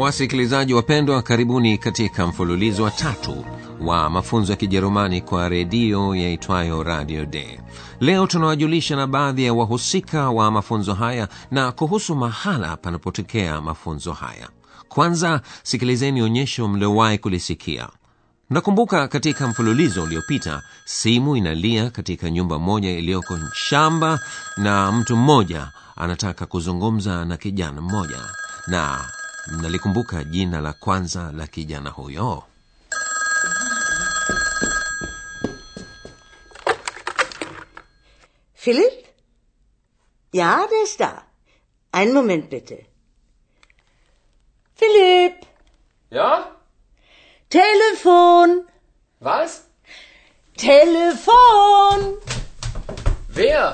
Wasikilizaji wapendwa, karibuni katika mfululizo wa tatu wa mafunzo ya Kijerumani kwa redio yaitwayo Radio Day. Leo tunawajulisha na baadhi ya wahusika wa mafunzo haya na kuhusu mahala panapotokea mafunzo haya. Kwanza sikilizeni onyesho mliowahi kulisikia. Nakumbuka katika mfululizo uliopita, simu inalia katika nyumba moja iliyoko shamba, na mtu mmoja anataka kuzungumza na kijana mmoja, na mnalikumbuka jina la kwanza la kijana huyo? Philipp? Ja, der ist da. Einen Moment bitte. Philipp, Ja? Telefon, Was? Telefon. Wer?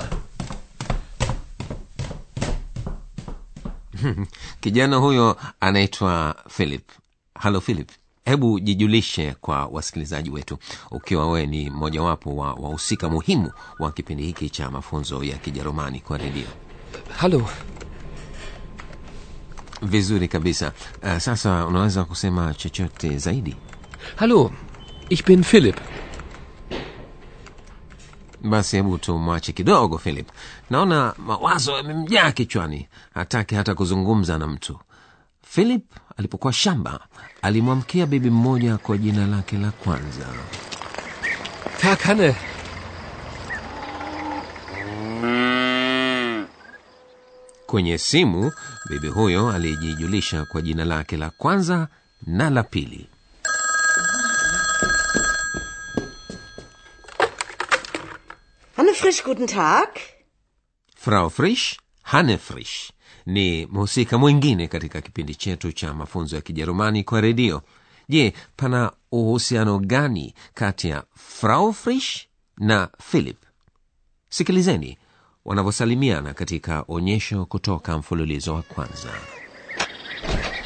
kijana huyo anaitwa philip. Halo philip. Hebu jijulishe kwa wasikilizaji wetu ukiwa wewe ni mmojawapo wa wahusika muhimu wa kipindi hiki cha mafunzo ya kijerumani kwa redio. Halo vizuri kabisa. Uh, sasa unaweza kusema chochote zaidi? Halo Ich bin Philipp. Basi hebu tumwache kidogo philip. Naona mawazo yamemjaa kichwani. Hataki hata kuzungumza na mtu. Philip alipokuwa shamba alimwamkia bibi mmoja kwa jina lake la kwanza. Takane kwenye simu bibi huyo alijijulisha kwa jina lake la kwanza na la pili Hanne Frisch, guten Tag. frau frisch hanne frisch ni mhusika mwingine katika kipindi chetu cha mafunzo ya kijerumani kwa redio je pana uhusiano gani kati ya frau frisch na philip sikilizeni wanavyosalimiana katika onyesho kutoka mfululizo wa kwanza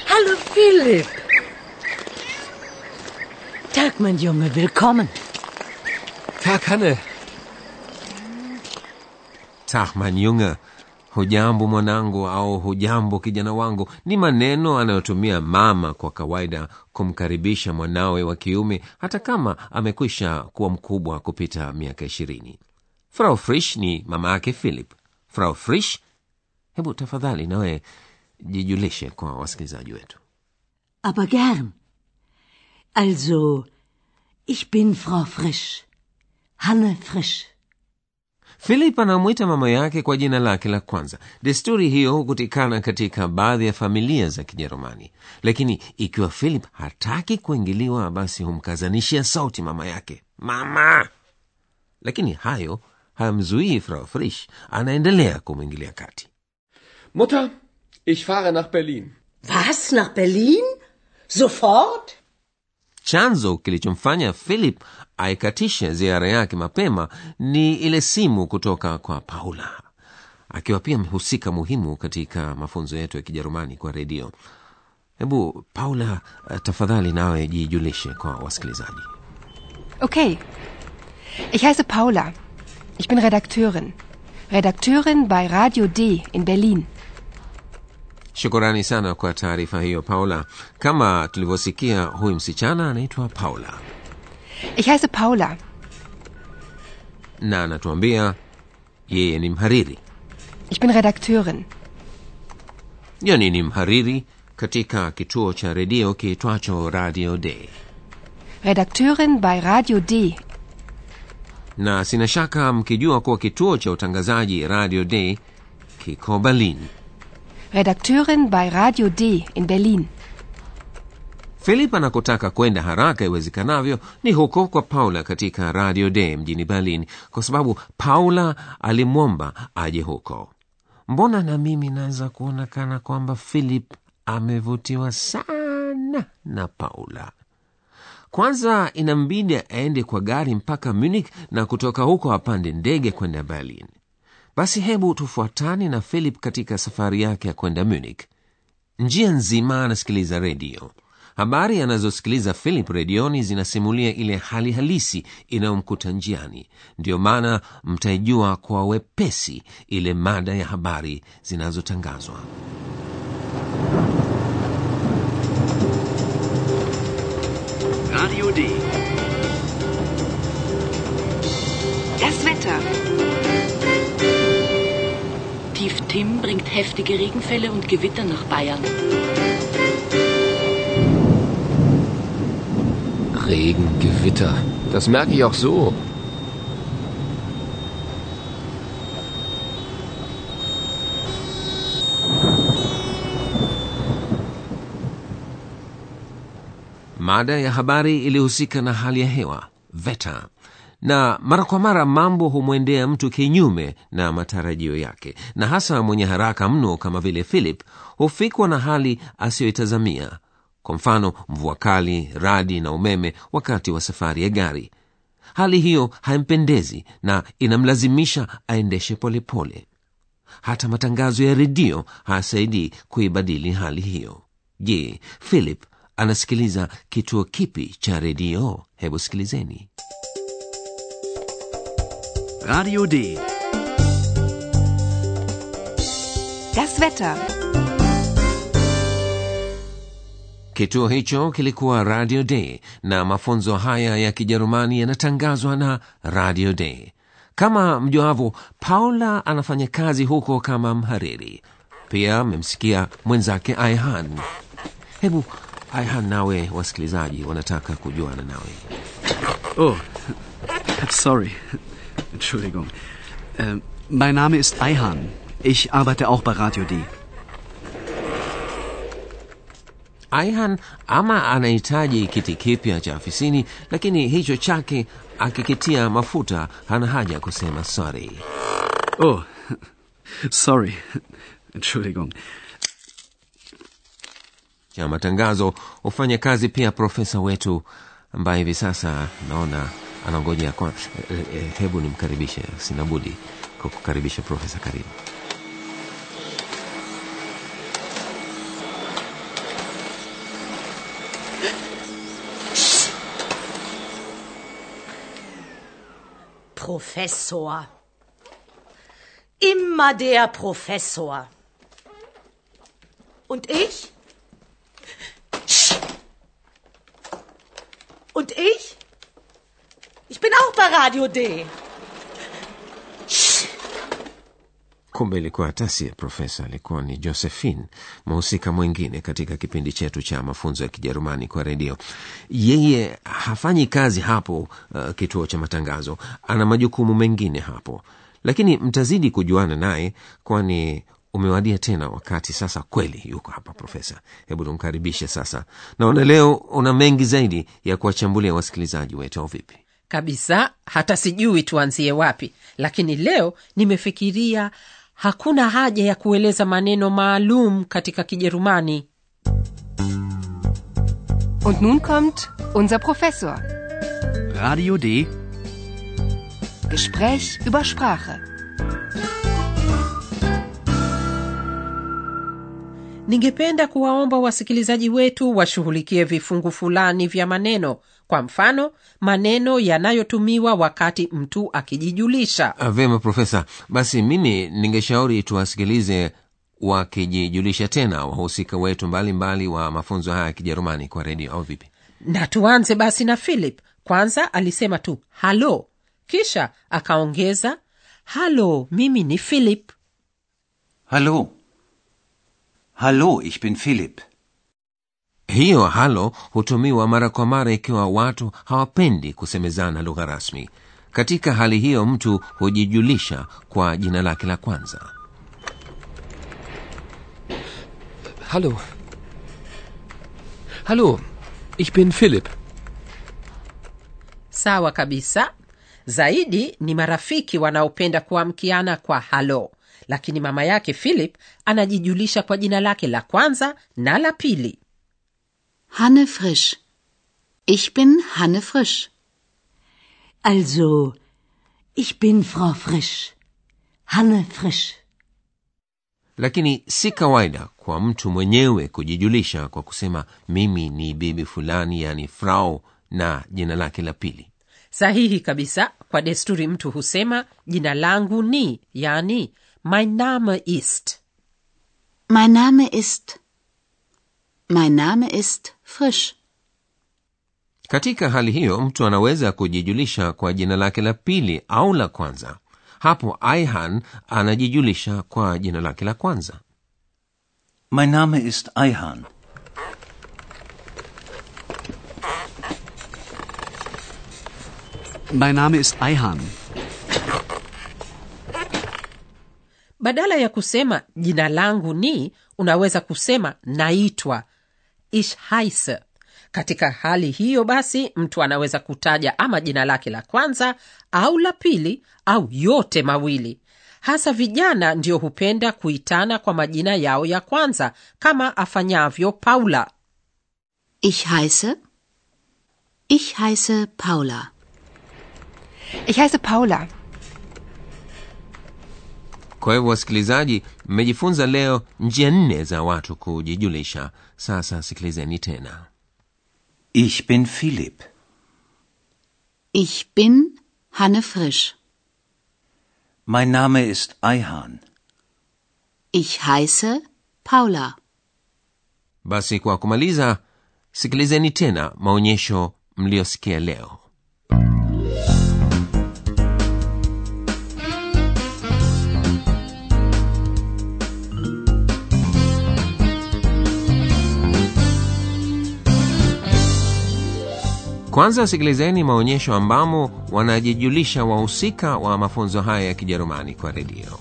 Hallo Philip. Tag, mein Junge, willkommen. Tag Hanne. Tahman yunga hujambo mwanangu au hujambo kijana wangu ni maneno anayotumia mama kwa kawaida kumkaribisha mwanawe wa kiume hata kama amekwisha kuwa mkubwa kupita miaka ishirini frau frisch ni mama yake philip frau frisch hebu tafadhali nawe jijulishe kwa wasikilizaji wetu Aber gern. Also, ich bin Frau Frisch. Hanne Frisch. Philip anamwita mama yake kwa jina lake la kwanza. Desturi hiyo hukutikana katika baadhi ya familia za kijerumani. Lakini ikiwa philip hataki kuingiliwa basi humkazanishia sauti mama yake. Mama! Lakini hayo hayamzuii frau frisch. Anaendelea kumwingilia kati. Mutter, ich fahre nach Berlin. Was, nach Berlin? Sofort? Chanzo kilichomfanya philip aikatishe ziara yake mapema ni ile simu kutoka kwa paula akiwa pia mhusika muhimu katika mafunzo yetu ya kijerumani kwa redio hebu paula tafadhali nawe jijulishe kwa wasikilizaji Okay. Ich heiße Paula. Ich bin Redakteurin. Redakteurin bei Radio D in Berlin. Shukurani sana kwa taarifa hiyo paula kama tulivyosikia huyu msichana anaitwa paula Ich heiße Paula. na anatuambia yeye ni mhariri Ich bin Redakteurin. yani ni mhariri katika kituo cha redio kiitwacho radio d Redakteurin bei Radio D. na sina shaka mkijua kuwa kituo cha utangazaji radio d kiko berlin Redakteurin bei Radio D in Berlin. philip anakotaka kwenda haraka iwezekanavyo ni huko kwa paula katika radio D mjini berlin kwa sababu paula alimwomba aje huko. Mbona na mimi naweza kuonekana kwamba philip amevutiwa sana na paula? Kwanza inambidi aende kwa gari mpaka munich na kutoka huko apande ndege kwenda berlin basi hebu tufuatane na philip katika safari yake ya kwenda munich. Njia nzima anasikiliza redio. Habari anazosikiliza philip redioni zinasimulia ile hali halisi inayomkuta njiani. Ndiyo maana mtaijua kwa wepesi ile mada ya habari zinazotangazwa. Radio D. Tim bringt heftige Regenfälle und Gewitter nach Bayern. Regen, Gewitter. Das merke ich auch so. mada ya habari ilihusika na hali ya hewa veta na mara kwa mara mambo humwendea mtu kinyume na matarajio yake. Na hasa mwenye haraka mno kama vile philip hufikwa na hali asiyoitazamia. Kwa mfano mvua kali radi na umeme wakati wa safari ya gari. Hali hiyo haimpendezi na inamlazimisha aendeshe polepole. Pole. hata matangazo ya redio hayasaidii kuibadili hali hiyo. Je philip anasikiliza kituo kipi cha redio? Hebu sikilizeni Radio D. Das Wetter. kituo hicho kilikuwa radio D na mafunzo haya ya kijerumani yanatangazwa na radio D. kama mjuavyo paula anafanya kazi huko kama mhariri pia amemsikia mwenzake aihan hebu aihan nawe wasikilizaji wanataka kujuana nawe Oh, sorry. Entschuldigung. Äh, mein Name ist Eihan. Ich arbeite auch bei Radio D. aihan ama anahitaji kiti kipya cha ofisini lakini hicho chake akikitia mafuta hana haja kusema sorry Oh, sorry. Entschuldigung. cha matangazo hufanya kazi pia profesa wetu ambaye hivi sasa naona anangojea kwa eh, eh, hebu nimkaribishe sinabudi kwa kukaribisha profesa karibu Professor. Immer der Professor. Und ich? Und ich? Ich bin auch bei Radio D. kumbe ilikuwa hatasi ya profesa alikuwa ni josephine mhusika mwingine katika kipindi chetu cha mafunzo ya kijerumani kwa redio. Yeye hafanyi kazi hapo uh, kituo cha matangazo. Ana majukumu mengine hapo. Lakini mtazidi kujuana naye kwani umewadia tena wakati sasa kweli yuko hapa profesa. Hebu tumkaribishe sasa. Naona leo una mengi zaidi ya kuwachambulia wasikilizaji wetu au vipi kabisa hata sijui tuanzie wapi lakini leo nimefikiria hakuna haja ya kueleza maneno maalum katika kijerumani Und nun kommt unser Professor. Radio D. Gespräch über Sprache. ningependa kuwaomba wasikilizaji wetu washughulikie vifungu fulani vya maneno kwa mfano maneno yanayotumiwa wakati mtu akijijulisha. Ah, vyema profesa. Basi mimi ningeshauri tuwasikilize wakijijulisha tena wahusika wetu mbalimbali mbali wa mafunzo haya ya kijerumani kwa redio au vipi? Na tuanze basi na philip. Kwanza alisema tu halo. Kisha akaongeza halo mimi ni philip. Hallo. Hallo, ich bin Philipp. Hiyo halo hutumiwa mara kwa mara ikiwa watu hawapendi kusemezana lugha rasmi. Katika hali hiyo mtu hujijulisha kwa jina lake la kwanza. Hallo. Hallo, ich bin philip sawa kabisa. Zaidi ni marafiki wanaopenda kuamkiana kwa halo. Lakini mama yake philip anajijulisha kwa jina lake la kwanza na la pili Hanne Frisch. Ich bin Hanne Frisch. Also, ich bin Frau Frisch. Hanne Frisch. lakini si kawaida kwa mtu mwenyewe kujijulisha kwa kusema mimi ni bibi fulani yani frau na jina lake la pili sahihi kabisa kwa desturi mtu husema jina langu ni yani mein name ist Mein Name ist. Mein Name ist Frisch. katika hali hiyo mtu anaweza kujijulisha kwa jina lake la pili au la kwanza hapo aihan anajijulisha kwa jina lake la kwanza Mein Name ist Aihan. Mein Name ist Aihan. badala ya kusema jina langu ni unaweza kusema naitwa ich katika hali hiyo basi mtu anaweza kutaja ama jina lake la kwanza au la pili au yote mawili hasa vijana ndio hupenda kuitana kwa majina yao ya kwanza kama afanyavyo paula Ich heiße. Ich heiße Paula. Ich heiße Paula. Kwa hivyo wasikilizaji mmejifunza leo njia nne za watu kujijulisha sasa sikilizeni tena Ich bin philip Ich bin Hanne Frisch. Mein Name ist Eihan. Ich heiße Paula. basi kwa kumaliza sikilizeni tena maonyesho mliyosikia leo kwanza sikilizeni maonyesho ambamo wanajijulisha wahusika wa mafunzo haya ya kijerumani kwa redio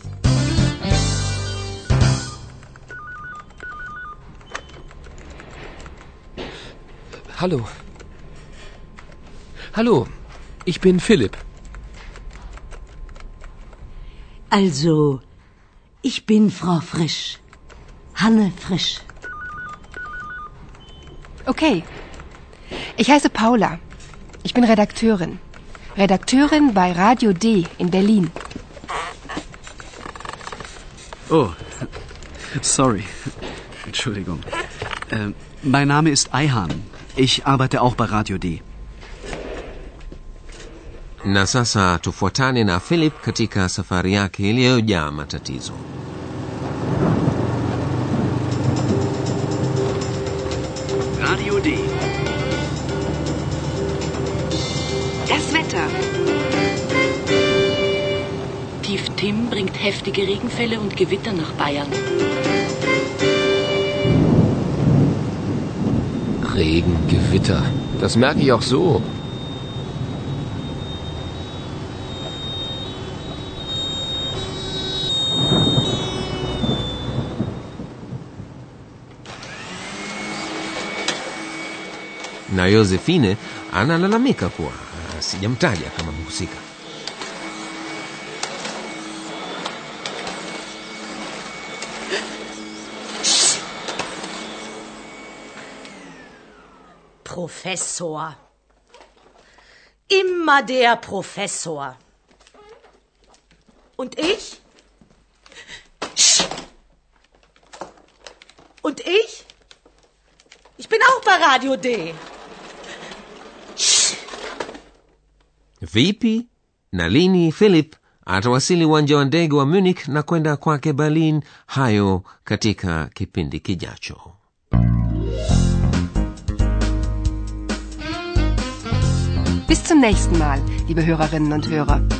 Hallo. Hallo, ich bin Philipp. Also, ich bin Frau Frisch. Hanne Frisch. Okay. Ich heiße Paula. Ich bin Redakteurin. Redakteurin bei Radio D in Berlin. Oh, sorry. Entschuldigung. Äh, mein Name ist Eihan. Ich arbeite auch bei Radio D. na sasa tufuatane na philip katika safari yake iliyojaa matatizo Radio D. Wetter. Tief Tim bringt heftige Regenfälle und Gewitter nach Bayern. Regen, Gewitter. Das merke ich auch so. na yosefine analalamika kuwa ah, sijamtaja kama mhusika Professor. Immer der Professor. Und ich? Und ich? Ich bin auch bei Radio D. vipi? Na lini philip atawasili uwanja wa ndege wa munich na kwenda kwake berlin? Hayo katika kipindi kijacho. Bis zum nächsten Mal, liebe Hörerinnen und Hörer.